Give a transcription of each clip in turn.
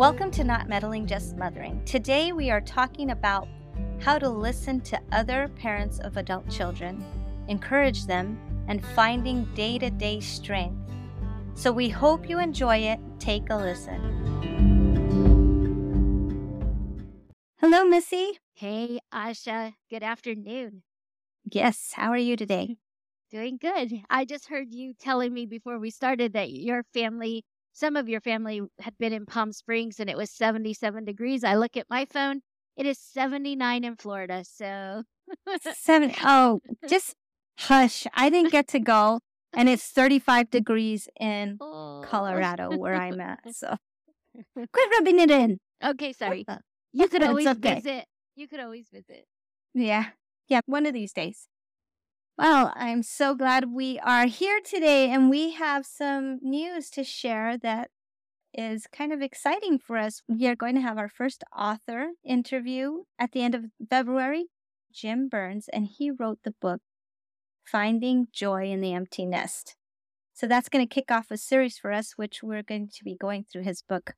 Welcome to Not Meddling, Just Mothering. Today we are talking about how to listen to other parents of adult children, encourage them, and finding day to day strength. So we hope you enjoy it. Take a listen. Hello, Missy. Hey, Asha. Good afternoon. Yes, how are you today? Doing good. I just heard you telling me before we started that your family, some of your family had been in Palm Springs and it was 77 degrees. I look at my phone, it is 79 in Florida. So, Seven. Oh, just hush. I didn't get to go, and it's 35 degrees in Oh. Colorado where I'm at. So quit rubbing it in. okay, sorry. Uh, you could always okay. visit. You could always visit. Yeah. Yeah. One of these days. Well, I'm so glad we are here today and we have some news to share that is kind of exciting for us. We are going to have our first author interview at the end of February, Jim Burns, and he wrote the book Finding Joy in the Empty Nest. So that's going to kick off a series for us, which we're going to be going through his book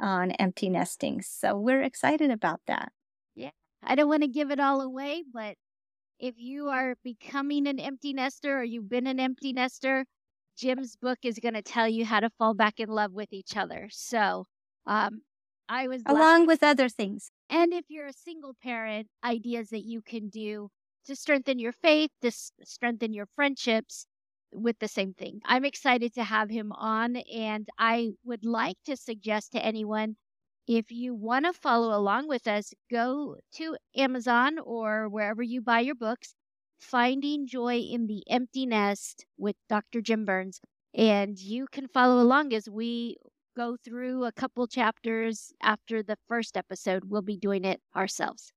on empty nesting. So we're excited about that. Yeah. I don't want to give it all away, but if you are becoming an empty nester or you've been an empty nester, Jim's book is going to tell you how to fall back in love with each other. So, um, I was Along with other things. and if you're a single parent, ideas that you can do to strengthen your faith, to s- strengthen your friendships with the same thing. I'm excited to have him on, and I would like to suggest to anyone if you want to follow along with us, go to Amazon or wherever you buy your books, Finding Joy in the Empty Nest with Dr. Jim Burns, and you can follow along as we go through a couple chapters after the first episode. We'll be doing it ourselves.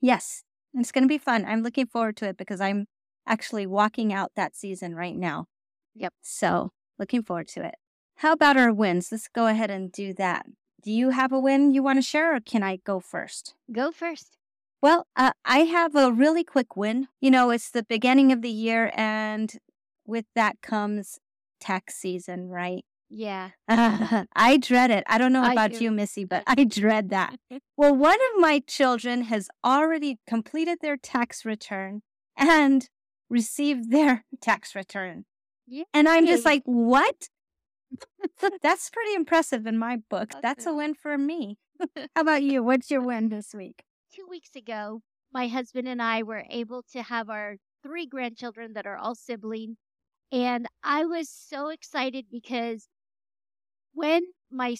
Yes, it's going to be fun. I'm looking forward to it because I'm actually walking out that season right now. Yep. So, looking forward to it. How about our wins? Let's go ahead and do that. Do you have a win you want to share, or can I go first? Go first. Well, uh, I have a really quick win. You know, it's the beginning of the year, and with that comes tax season, right? Yeah. I dread it. I don't know about you, Missy, but I dread that. Well, one of my children has already completed their tax return and received their tax return. Yay. And I'm just like, what? That's pretty impressive in my book. That's a win for me. How about you? What's your win this week? Two weeks ago, my husband and I were able to have our three grandchildren that are all siblings. And I was so excited because when my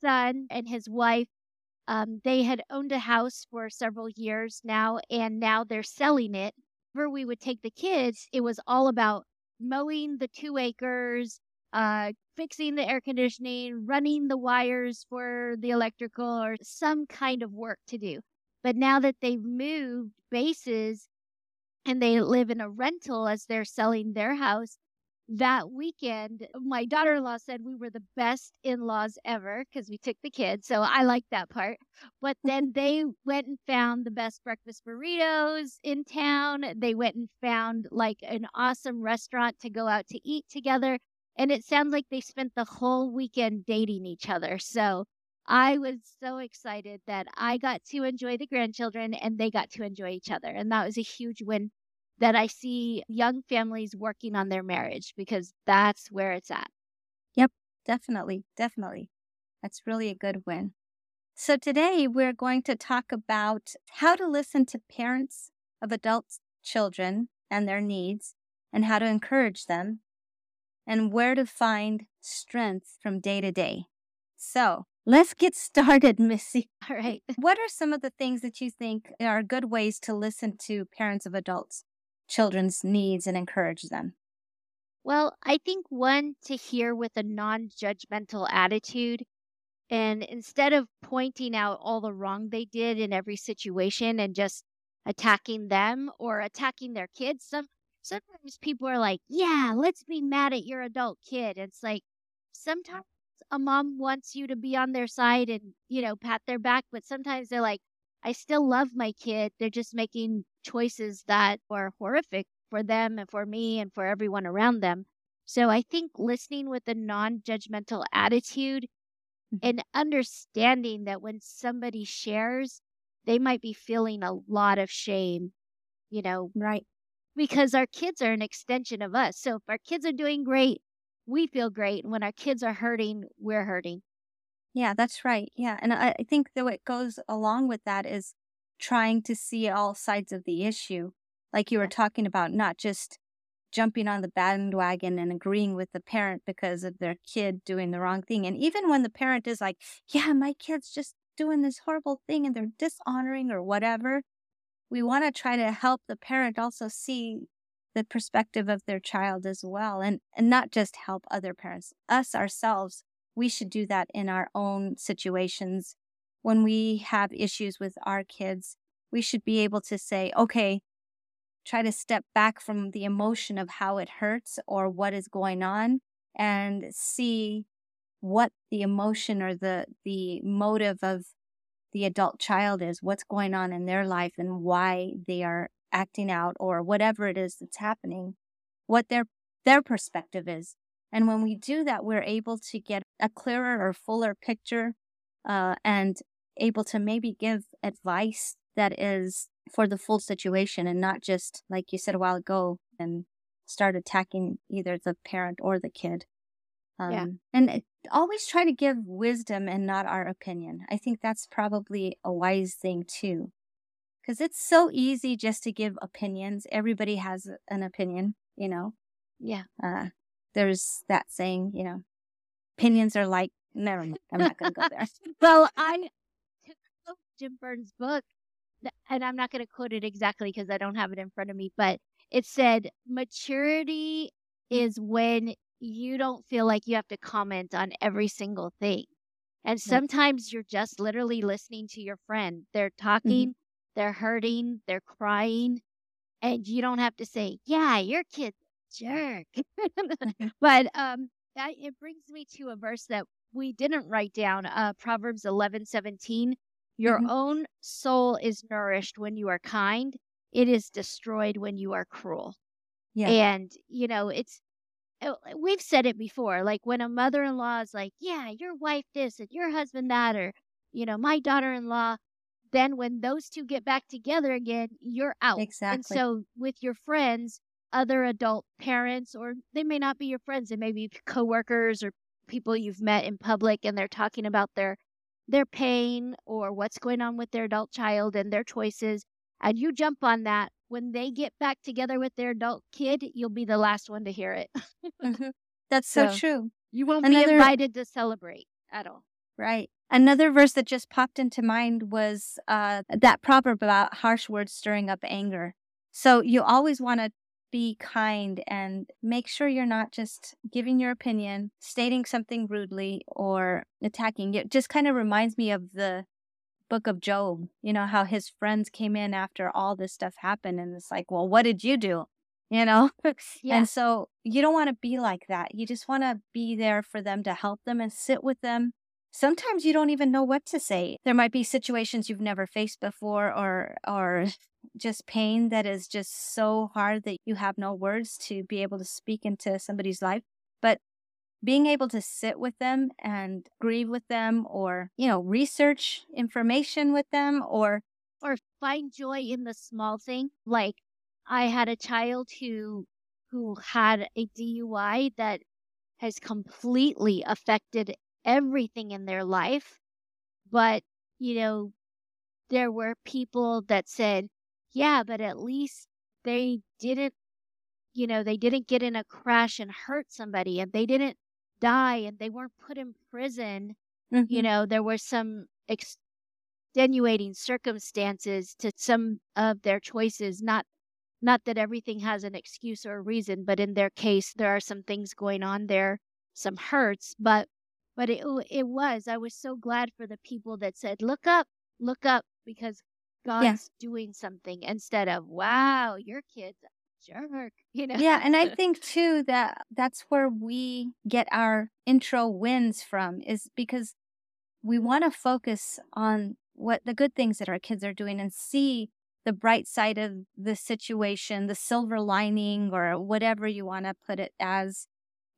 son and his wife, um, they had owned a house for several years now, and now they're selling it. Whenever we would take the kids, it was all about mowing the two acres, uh, fixing the air conditioning, running the wires for the electrical, or some kind of work to do. But now that they've moved bases and they live in a rental as they're selling their house, that weekend, my daughter in law said we were the best in laws ever because we took the kids. So I like that part. But then they went and found the best breakfast burritos in town. They went and found like an awesome restaurant to go out to eat together. And it sounds like they spent the whole weekend dating each other. So I was so excited that I got to enjoy the grandchildren and they got to enjoy each other. And that was a huge win that I see young families working on their marriage because that's where it's at. Yep, definitely, definitely. That's really a good win. So today we're going to talk about how to listen to parents of adult children and their needs and how to encourage them and where to find strength from day to day. So let's get started, Missy. All right. What are some of the things that you think are good ways to listen to parents of adults, children's needs and encourage them? Well, I think one to hear with a non judgmental attitude. And instead of pointing out all the wrong they did in every situation and just attacking them or attacking their kids, some sometimes people are like, Yeah, let's be mad at your adult kid. It's like sometimes a mom wants you to be on their side and, you know, pat their back, but sometimes they're like, I still love my kid. They're just making choices that are horrific for them and for me and for everyone around them. So I think listening with a non judgmental attitude mm-hmm. and understanding that when somebody shares, they might be feeling a lot of shame, you know. Right. Because our kids are an extension of us. So if our kids are doing great, we feel great. And when our kids are hurting, we're hurting. Yeah, that's right. Yeah. And I, I think that what goes along with that is trying to see all sides of the issue. Like you were talking about, not just jumping on the bandwagon and agreeing with the parent because of their kid doing the wrong thing. And even when the parent is like, yeah, my kid's just doing this horrible thing and they're dishonoring or whatever, we want to try to help the parent also see the perspective of their child as well and, and not just help other parents, us ourselves. We should do that in our own situations. When we have issues with our kids, we should be able to say, okay, try to step back from the emotion of how it hurts or what is going on and see what the emotion or the the motive of the adult child is what's going on in their life and why they are acting out or whatever it is that's happening what their their perspective is and when we do that we're able to get a clearer or fuller picture uh, and able to maybe give advice that is for the full situation and not just like you said a while ago and start attacking either the parent or the kid. Um, yeah. And always try to give wisdom and not our opinion. I think that's probably a wise thing too. Because it's so easy just to give opinions. Everybody has an opinion, you know? Yeah. Uh, there's that saying, you know, opinions are like, never mind. I'm not going to go there. well, I, took Jim Burns' book, and I'm not going to quote it exactly because I don't have it in front of me, but it said maturity is when you don't feel like you have to comment on every single thing. And sometimes you're just literally listening to your friend. They're mm-hmm. talking, mm-hmm. they're hurting, they're crying, and you don't have to say, "Yeah, your kid's jerk." but um, that it brings me to a verse that we didn't write down. Uh, Proverbs eleven seventeen. Your mm-hmm. own soul is nourished when you are kind. It is destroyed when you are cruel. Yeah. And, you know, it's, Uh, we've said it before. Like when a mother in law is like, yeah, your wife this and your husband that, or, you know, my daughter in law, then when those two get back together again, you're out. Exactly. And so with your friends, other adult parents, or they may not be your friends, they may be coworkers or people you've met in public and they're talking about their their pain or what's going on with their adult child and their choices, and you jump on that, when they get back together with their adult kid, you'll be the last one to hear it. mm-hmm. That's so, so, true. You won't Another... be invited to celebrate at all. Right. Another verse that just popped into mind was uh, that proverb about harsh words stirring up anger. So you always want to be kind and make sure you're not just giving your opinion, stating something rudely, or attacking. It just kind of reminds me of the book of Job, you know, how his friends came in after all this stuff happened. And it's like, well, what did you do? You know? yeah. And so you don't want to be like that. You just want to be there for them to help them and sit with them. Sometimes you don't even know what to say. There might be situations you've never faced before or or just pain that is just so hard that you have no words to be able to speak into somebody's life. But being able to sit with them and grieve with them or, you know, research information with them or or find joy in the small thing. Like I had a child who who had a DUI that has completely affected everything in their life. But, you know, there were people that said, yeah, but at least they didn't, you know, they didn't get in a crash and hurt somebody and they didn't die and they weren't put in prison. Mm-hmm. You know, there were some extenuating circumstances to some of their choices, not not that everything has an excuse or a reason, but in their case there are some things going on there, some hurts, but but it it was I was so glad for the people that said, "Look up, look up," because God's yeah. doing something instead of, wow, your kid's jerk, you know? Yeah. And I think too that that's where we get our intro wins from is because we want to focus on what the good things that our kids are doing and see the bright side of the situation, the silver lining, or whatever you want to put it as.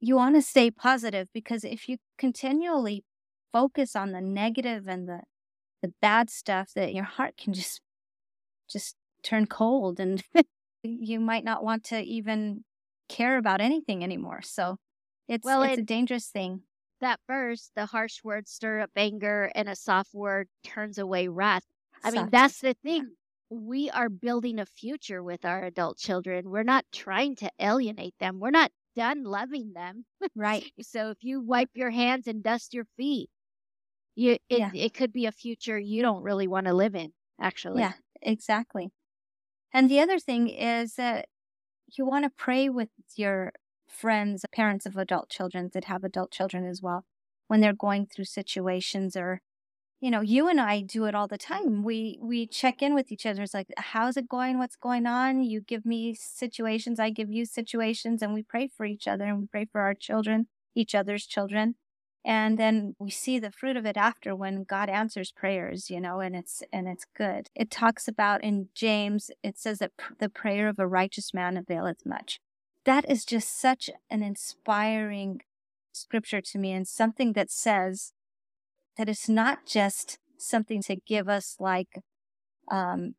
You want to stay positive because if you continually focus on the negative and the the bad stuff that your heart can just just turn cold and you might not want to even care about anything anymore. So it's Well, it's a dangerous thing. that verse, the harsh words stir up anger, and a soft word turns away wrath. I mean, that's the thing. We are building a future with our adult children. We're not trying to alienate them. We're not done loving them. Right. So if you wipe your hands and dust your feet, you it Yeah. it could be a future you don't really want to live in, actually. Yeah, exactly. And the other thing is that you want to pray with your friends, parents of adult children that have adult children as well, when they're going through situations or you know, you and I do it all the time. We we check in with each other. It's like, how's it going? What's going on? You give me situations, I give you situations, and we pray for each other and we pray for our children, each other's children. And then we see the fruit of it after when God answers prayers, you know, and it's and it's good. It talks about in James, it says that pr- the prayer of a righteous man availeth much. That is just such an inspiring scripture to me and something that says that it's not just something to give us like um,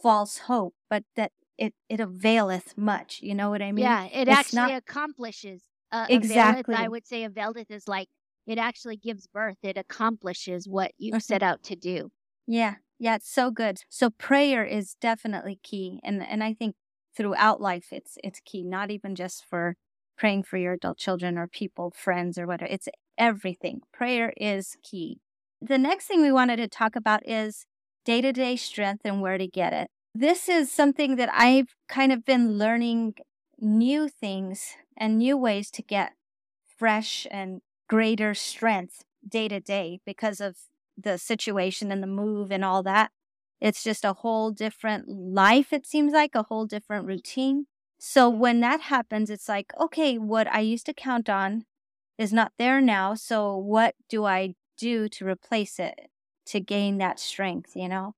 false hope, but that it, it availeth much. You know what I mean? Yeah, it It's actually not accomplishes. Uh, availeth, I would say availeth is like it actually gives birth. It accomplishes what you set out to do. Yeah, yeah, it's so good. So prayer is definitely key, and and I think throughout life it's it's key. Not even just for praying for your adult children or people, friends or whatever. It's everything. Prayer is key. The next thing we wanted to talk about is day to day strength and where to get it. This is something that I've kind of been learning new things and new ways to get fresh and greater strength day to day because of the situation and the move and all that. It's just a whole different life, it seems like, a whole different routine. So when that happens, it's like, okay, what I used to count on is not there now. So what do I do to replace it to gain that strength, you know?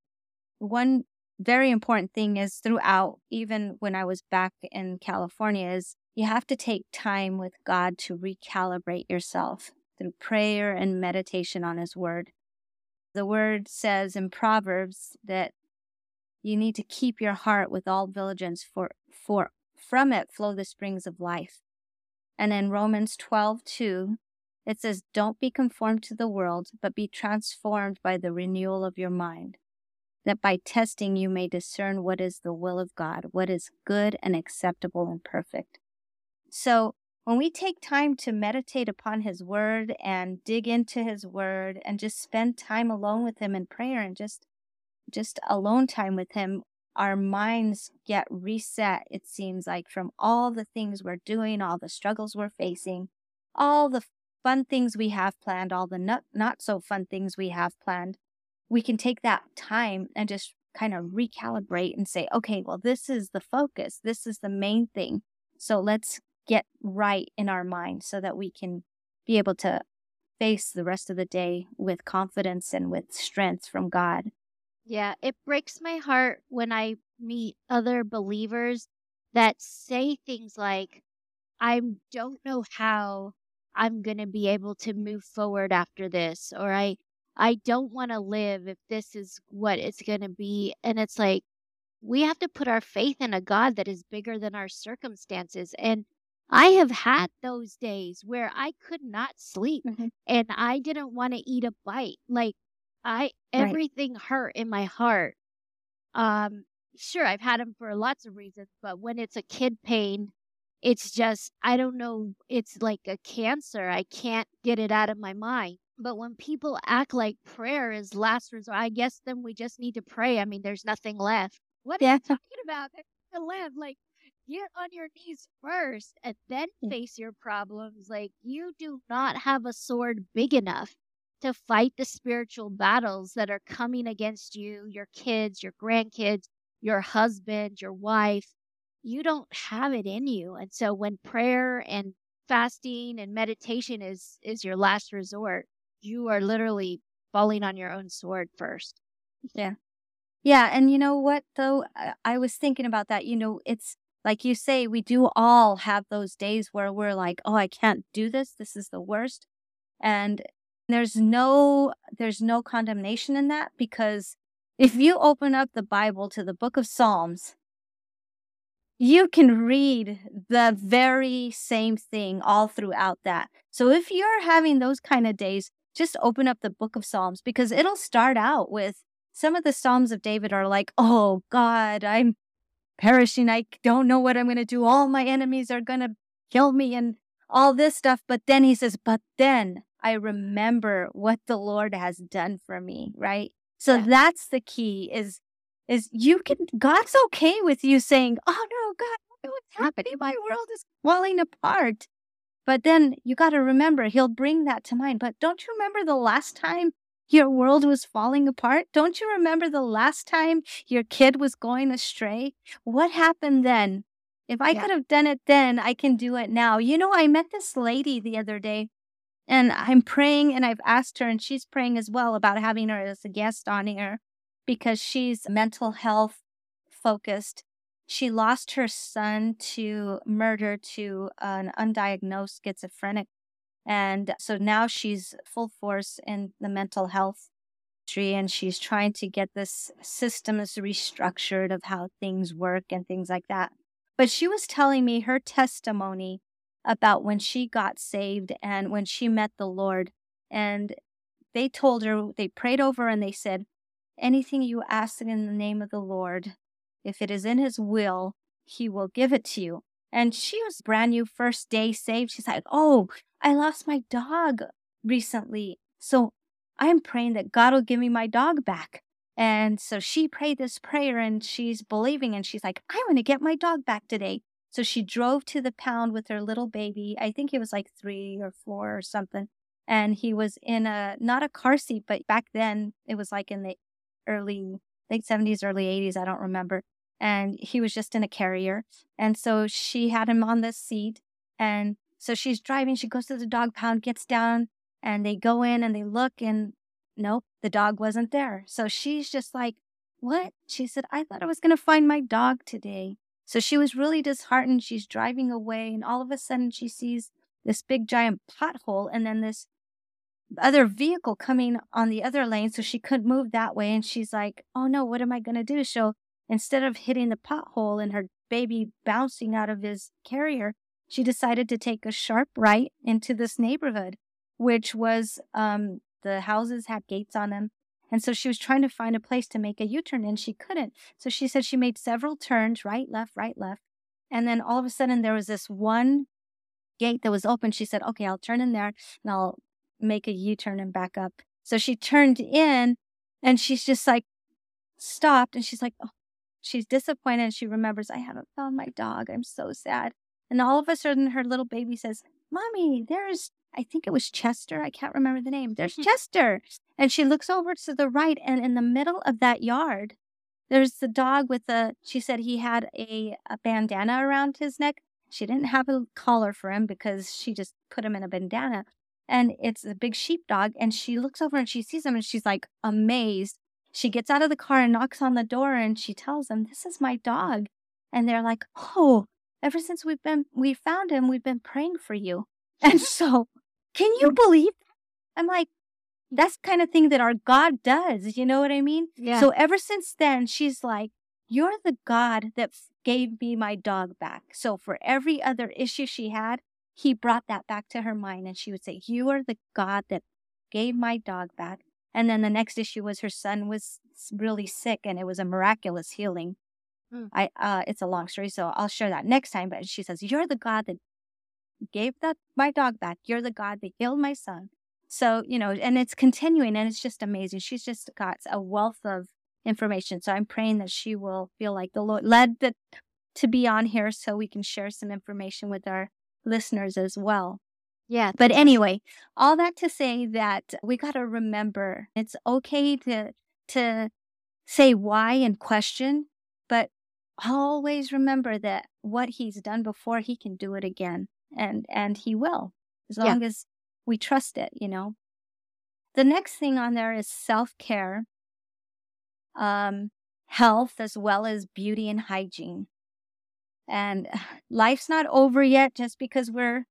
One very important thing is throughout, even when I was back in California, is you have to take time with God to recalibrate yourself through prayer and meditation on His Word. The Word says in Proverbs that you need to keep your heart with all diligence, for, for from it flow the springs of life. And in Romans 12, 2, it says, Don't be conformed to the world, but be transformed by the renewal of your mind, that by testing you may discern what is the will of God, what is good and acceptable and perfect. So, when we take time to meditate upon His Word and dig into His Word and just spend time alone with Him in prayer and just just alone time with Him, our minds get reset, it seems like, from all the things we're doing, all the struggles we're facing, all the fun things we have planned, all the not, not so fun things we have planned. We can take that time and just kind of recalibrate and say, okay, well, this is the focus, this is the main thing. So let's get right in our mind so that we can be able to face the rest of the day with confidence and with strength from God. Yeah, it breaks my heart when I meet other believers that say things like, I don't know how I'm going to be able to move forward after this, or I, I don't want to live if this is what it's going to be. And it's like, we have to put our faith in a God that is bigger than our circumstances. And I have had those days where I could not sleep Mhm. and I didn't want to eat a bite. Like, I, Right. everything hurt in my heart. Um, sure, I've had them for lots of reasons, but when it's a kid pain, it's just, I don't know, it's like a cancer. I can't get it out of my mind. But when people act like prayer is last resort, I guess then we just need to pray. I mean, there's nothing left. What are you talking about? There's nothing left. Like, get on your knees first and then face your problems. Like, you do not have a sword big enough to fight the spiritual battles that are coming against you, your kids, your grandkids, your husband, your wife. You don't have it in you. And so when prayer and fasting and meditation is is your last resort, you are literally falling on your own sword first. Yeah. Yeah. And you know what, though? I, I was thinking about that. You know, it's like you say, we do all have those days where we're like, oh, I can't do this. This is the worst. And There's no there's no condemnation in that because if you open up the Bible to the book of Psalms, you can read the very same thing all throughout that. So if you're having those kind of days, just open up the book of Psalms because it'll start out with some of the Psalms of David are like, oh God, I'm perishing. I don't know what I'm going to do. All my enemies are going to kill me and all this stuff. But then he says, but then I remember what the Lord has done for me, right? So yeah. that's the key is is you can God's okay with you saying, "Oh no, God, what's happening? My world is falling apart." But then you got to remember he'll bring that to mind. But don't you remember the last time your world was falling apart? Don't you remember the last time your kid was going astray? What happened then? If I yeah. could have done it then, I can do it now. You know, I met this lady the other day and I'm praying and I've asked her and she's praying as well about having her as a guest on here because she's mental health focused. She lost her son to murder to an undiagnosed schizophrenic and so now she's full force in the mental health tree and she's trying to get this systems restructured of how things work and things like that. But she was telling me her testimony about when she got saved and when she met the Lord. And they told her, they prayed over and they said, anything you ask in the name of the Lord, if it is in his will, he will give it to you. And she was brand new first day saved. She's like, Oh, I lost my dog recently. So I'm praying that God will give me my dog back. And so she prayed this prayer and she's believing and she's like, I'm going to get my dog back today. So she drove to the pound with her little baby. I think he was like three or four or something. And he was in a, not a car seat, but back then it was like in the early, late 70s, early 80s. I don't remember and he was just in a carrier. And so she had him on the seat. And so she's driving. She goes to the dog pound, gets down, and they go in and they look, and nope, the dog wasn't there. So she's just like, What? She said, I thought I was going to find my dog today. So she was really disheartened. She's driving away, and all of a sudden she sees this big giant pothole and then this other vehicle coming on the other lane. So she couldn't move that way. And she's like, Oh no, what am I going to do? So Instead of hitting the pothole and her baby bouncing out of his carrier, she decided to take a sharp right into this neighborhood, which was um, the houses had gates on them. And so she was trying to find a place to make a U turn and she couldn't. So she said she made several turns right, left, right, left. And then all of a sudden there was this one gate that was open. She said, okay, I'll turn in there and I'll make a U turn and back up. So she turned in and she's just like stopped and she's like, oh, she's disappointed. She remembers, I haven't found my dog. I'm so sad. And all of a sudden, her little baby says, Mommy, there's, I think it was Chester. I can't remember the name. There's Chester. And she looks over to the right, and in the middle of that yard, there's the dog with the, she said he had a, a bandana around his neck. She didn't have a collar for him because she just put him in a bandana. And it's a big sheepdog. And she looks over and she sees him and she's like amazed she gets out of the car and knocks on the door and she tells them, This is my dog. And they're like, Oh, ever since we've been, we found him, we've been praying for you. And so, can you believe? I'm like, that's kind of thing that our God does. You know what I mean? Yeah. So ever since then, she's like, You're the God that gave me my dog back. So for every other issue she had, he brought that back to her mind. And she would say, You are the God that gave my dog back. And then the next issue was her son was really sick and it was a miraculous healing. Mm. I uh it's a long story, so I'll share that next time. But she says, You're the God that gave that my dog back. You're the God that healed my son. So, you know, and it's continuing and it's just amazing. She's just got a wealth of information. So I'm praying that she will feel like the Lord led that to be on here so we can share some information with our listeners as well. Yeah. But anyway, all that to say that we got to remember it's okay to to say why and question, but always remember that what he's done before, he can do it again. And and he will. As long yeah. as we trust it, you know. The next thing on there is self-care. Um health as well as beauty and hygiene. And life's not over yet just because we're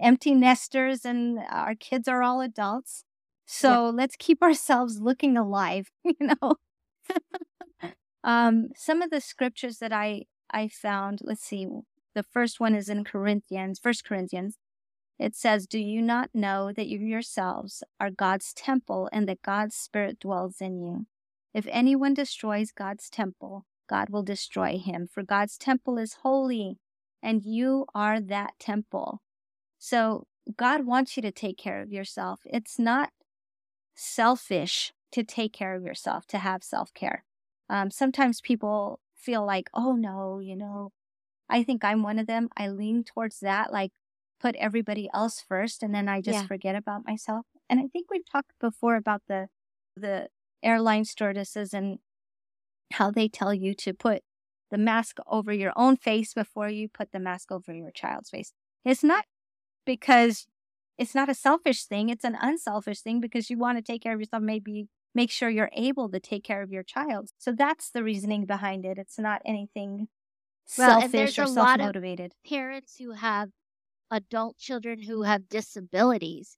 empty nesters and our kids are all adults. So let's keep ourselves looking alive, you know. um, some of the scriptures that I I found, let's see, the first one is in Corinthians, First Corinthians. It says, Do you not know that you yourselves are God's temple and that God's Spirit dwells in you? If anyone destroys God's temple, God will destroy him, for God's temple is holy, and you are that temple. So God wants you to take care of yourself. It's not selfish to take care of yourself, to have self care. Um, sometimes people feel like, oh no, you know, I think I'm one of them. I lean towards that, like put everybody else first, and then I just Yeah. forget about myself. And I think we've talked before about the the airline stewardesses and how they tell you to put the mask over your own face before you put the mask over your child's face. It's not because it's not a selfish thing, it's an unselfish thing because you want to take care of yourself, maybe make sure you're able to take care of your child. So that's the reasoning behind it. It's not anything Well, selfish or self motivated. parents who have adult children who have disabilities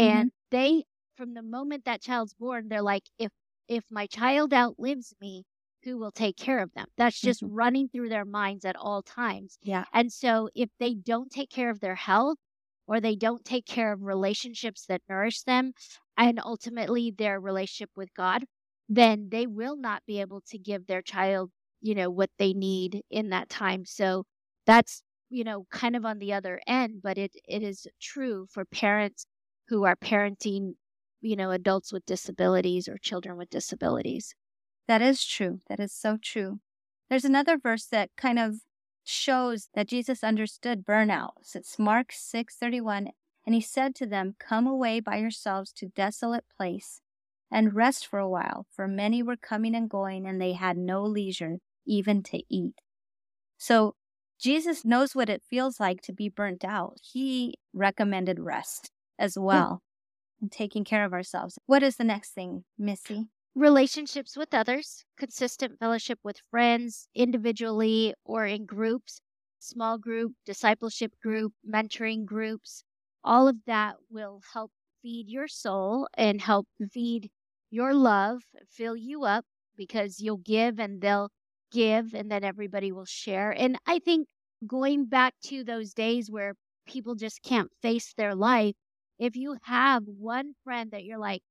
Mm-hmm. and they from the moment that child's born they're like if if my child outlives me who will take care of them that's just Mhm. running through their minds at all times Yeah. and so if they don't take care of their health or they don't take care of relationships that nourish them and ultimately their relationship with God then they will not be able to give their child you know what they need in that time so that's you know kind of on the other end but it it is true for parents who are parenting you know adults with disabilities or children with disabilities That is true. That is so true. There's another verse that kind of shows that Jesus understood burnout. It's Mark 6:31, and he said to them, "Come away by yourselves to desolate place and rest for a while, for many were coming and going and they had no leisure even to eat." So, Jesus knows what it feels like to be burnt out. He recommended rest as well and taking care of ourselves. What is the next thing, Missy? Relationships with others consistent fellowship with friends individually or in groups small group discipleship group mentoring groups all of that will help feed your soul and help feed your love fill you up because you'll give and they'll give and then everybody will share. And i think going back to those days where people just can't face their life if you have one friend that you're like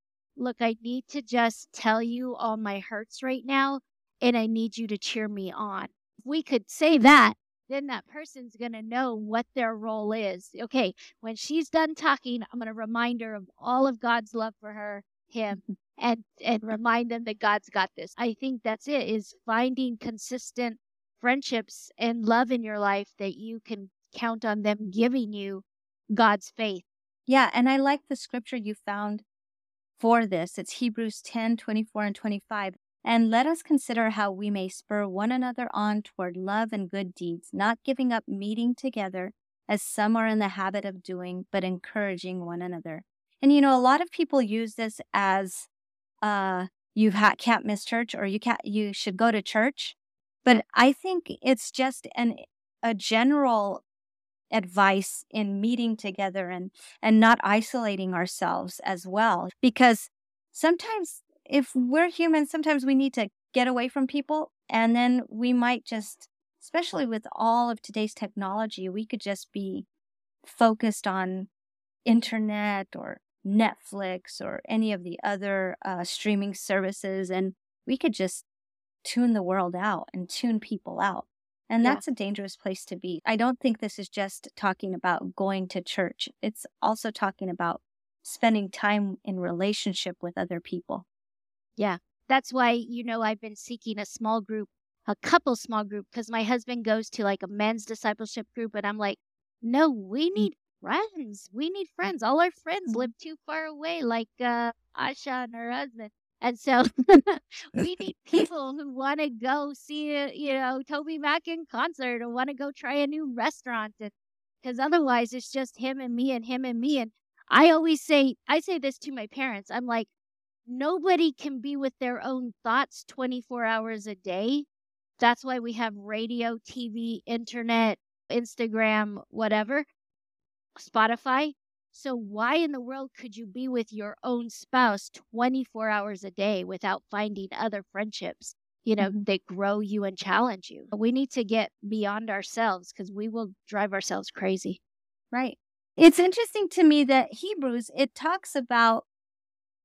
look, I need to just tell you all my hurts right now, and I need you to cheer me on. If we could say that, then that person's going to know what their role is. Okay, when she's done talking, I'm going to remind her of all of God's love for her, him, and and remind them that God's got this. I think that's it is finding consistent friendships and love in your life that you can count on them giving you God's faith. Yeah, and I like the scripture you found for this. It's Hebrews 10 24 and 25. And let us consider how we may spur one another on toward love and good deeds, not giving up meeting together as some are in the habit of doing, but encouraging one another. And you know, a lot of people use this as uh, you ha- can't miss church or you can't you should go to church. But I think it's just an a general advice in meeting together and and not isolating ourselves as well because sometimes if we're human sometimes we need to get away from people and then we might just especially with all of today's technology we could just be focused on internet or netflix or any of the other uh, streaming services and we could just tune the world out and tune people out and Yeah. that's a dangerous place to be. I don't think this is just talking about going to church. It's also talking about spending time in relationship with other people. Yeah. That's why, you know, I've been seeking a small group, a couple small group, because my husband goes to like a men's discipleship group. And I'm like, no, we need friends. We need friends. All our friends Mhm. live too far away, like uh, Asha and her husband. And so we need people who want to go see, you know, Toby Mac in concert or want to go try a new restaurant. Because otherwise, it's just him and me and him and me. And I always say, I say this to my parents. I'm like, nobody can be with their own thoughts 24 hours a day. That's why we have radio, TV, internet, Instagram, whatever, Spotify. So, why in the world could you be with your own spouse 24 hours a day without finding other friendships, you know, Mhm. that grow you and challenge you? We need to get beyond ourselves because we will drive ourselves crazy. Right. It's interesting to me that Hebrews, it talks about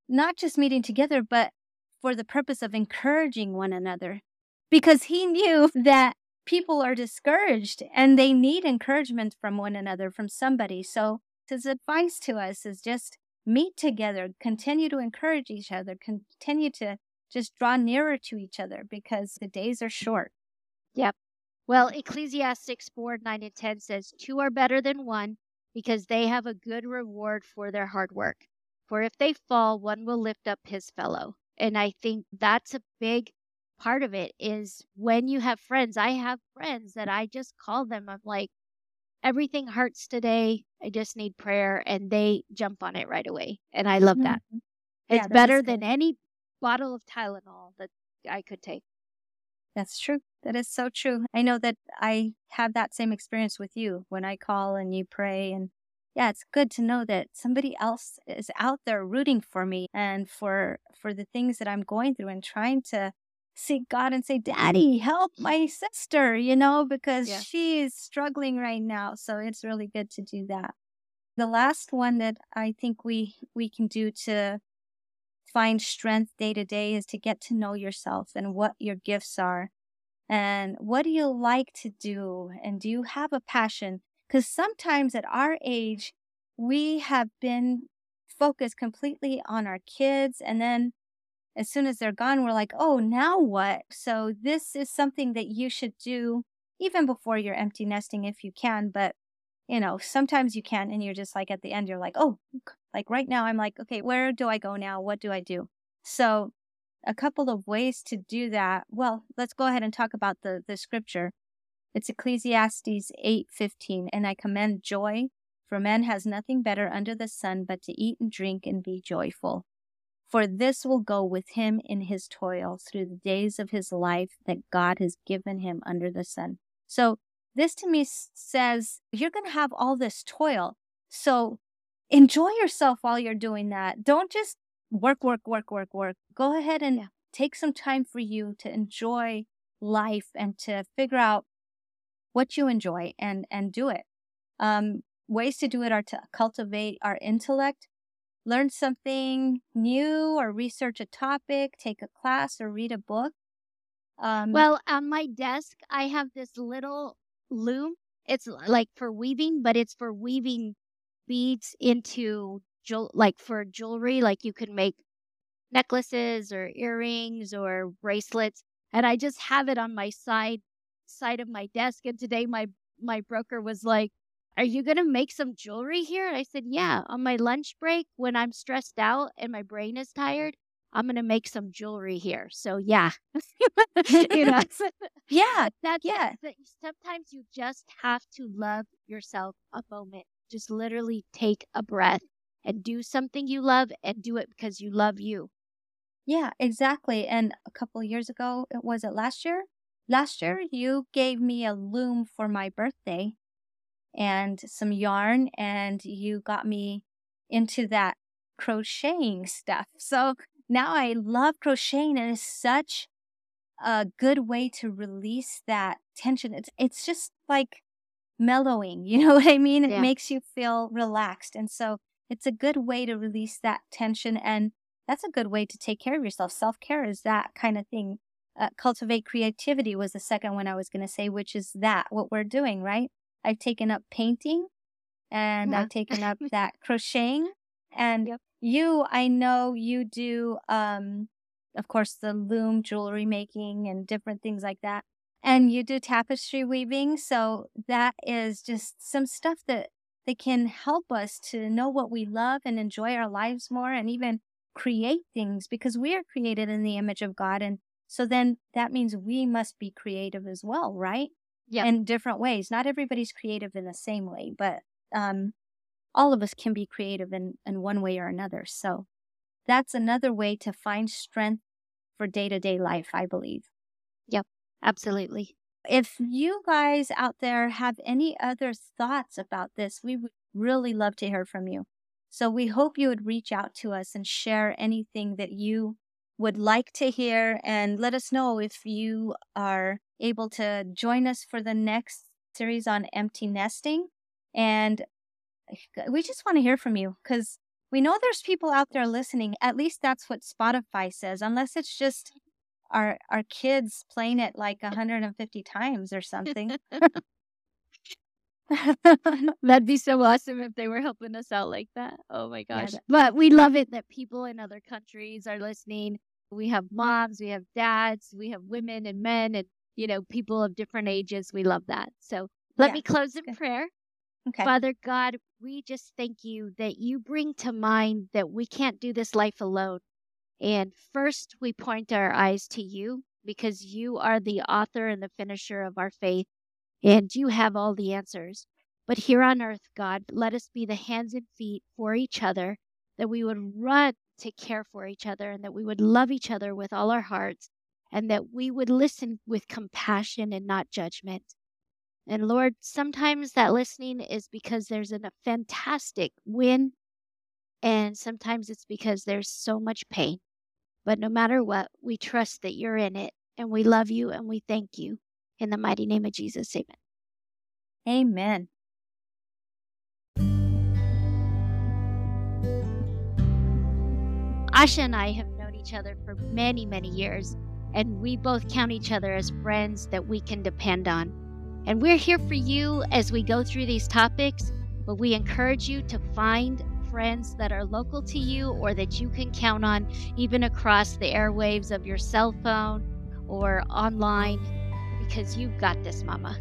not just meeting together, but for the purpose of encouraging one another. Because he knew that people are discouraged and they need encouragement from one another, from somebody. So his advice to us is just meet together, continue to encourage each other, continue to just draw nearer to each other because the days are short. Yep. Well, Ecclesiastes 4 9 and 10 says, Two are better than one because they have a good reward for their hard work. For if they fall, one will lift up his fellow. And I think that's a big part of it is when you have friends. I have friends that I just call them. I'm like, everything hurts today. I just need prayer. And they jump on it right away. And I love that. Mhm. Yeah, It's that better than any bottle of Tylenol that I could take. That's true. That is so true. I know that I have that same experience with you when I call and you pray. And yeah, it's good to know that somebody else is out there rooting for me and for for the things that I'm going through and trying to seek God and say, Daddy, help my sister, you know, because Yeah. she is struggling right now. So it's really good to do that. The last one that I think we we can do to find strength day to day is to get to know yourself and what your gifts are and what do you like to do and do you have a passion because sometimes at our age we have been focused completely on our kids and then as soon as they're gone we're like oh now what? So this is something that you should do even before you're empty nesting if you can but you know sometimes you can't, and you're just like at the end you're like oh like right now i'm like okay where do i go now? What do i do? So a couple of ways to do that well let's go ahead and talk about the the scripture. It's ecclesiastes 8:15 and i commend joy for man has nothing better under the sun but to eat and drink and be joyful for this will go with him in his toil through the days of his life that god has given him under the sun. So this to me says you're going to have all this toil. So enjoy yourself while you're doing that. Don't just work work work work work. Go ahead and take some time for you to enjoy life and to figure out what you enjoy and and do it. Um ways to do it are to cultivate our intellect learn something new or research a topic take a class or read a book um Well, on my desk, I have this little loom. It's like for weaving, but it's for weaving beads into jewel, like for jewelry. Like you can make necklaces or earrings or bracelets. And I just have it on my side side of my desk. And today my my broker was like, "Are you gonna make some jewelry here?" And I said, "Yeah, on my lunch break when I'm stressed out and my brain is tired." I'm gonna make some jewelry here. So yeah, you know, yeah that's yeah sometimes you just have to love yourself a moment. Just literally take a breath and do something you love and do it because you love you. Yeah, exactly. And a couple of years ago, it was it last year? Last year, you gave me a loom for my birthday and some yarn, and you got me into that crocheting stuff. So now I love crocheting, and it's such a good way to release that tension. It's it's just like mellowing, you know what I mean? It Yeah. makes you feel relaxed. And so it's a good way to release that tension and that's a good way to take care of yourself. Self-care is that kind of thing. Uh, cultivate creativity was the second one I was going to say, which is that what we're doing, right? I've taken up painting and Yeah. I've taken up that crocheting and Yep. you, I know you do um of course the loom jewelry making and different things like that and you do tapestry weaving so that is just some stuff that that can help us to know what we love and enjoy our lives more and even create things because we are created in the image of God and so then that means we must be creative as well right Yep. in different ways not everybody's creative in the same way but um all of us can be creative in in one way or another so that's another way to find strength for day-to-day life i believe Yep, Absolutely. if you guys out there have any other thoughts about this, we would really love to hear from you. So we hope you would reach out to us and share anything that you would like to hear and let us know if you are able to join us for the next series on empty nesting. And eh, we just want to hear from you because we know there's people out there listening. At least that's what Spotify says, unless it's just our our kids playing it like 150 times or something. That'd be so awesome if they were helping us out like that. Oh my gosh. Yeah, but we love it that people in other countries are listening. We have moms, we have dads, we have women and men and you know, people of different ages. We love that. So let yeah, me close in good. prayer. Okay. Father God, we just thank you that you bring to mind that we can't do this life alone. And first, we point our eyes to you because you are the author and the finisher of our faith, and you have all the answers. But here on earth, God, let us be the hands and feet for each other, that we would run to care for each other, and that we would love each other with all our hearts, and that we would listen with compassion and not judgment. And Lord, sometimes that listening is because there's a fantastic win, and sometimes it's because there's so much pain. But no matter what, we trust that you're in it, and we love you and we thank you. In the mighty name of Jesus, amen. Amen. Asha and I have known each other for many, many years, and we both count each other as friends that we can depend on. And we're here for you as we go through these topics, but we encourage you to find friends that are local to you or that you can count on, even across the airwaves of your cell phone or online, because you've got this, Mama.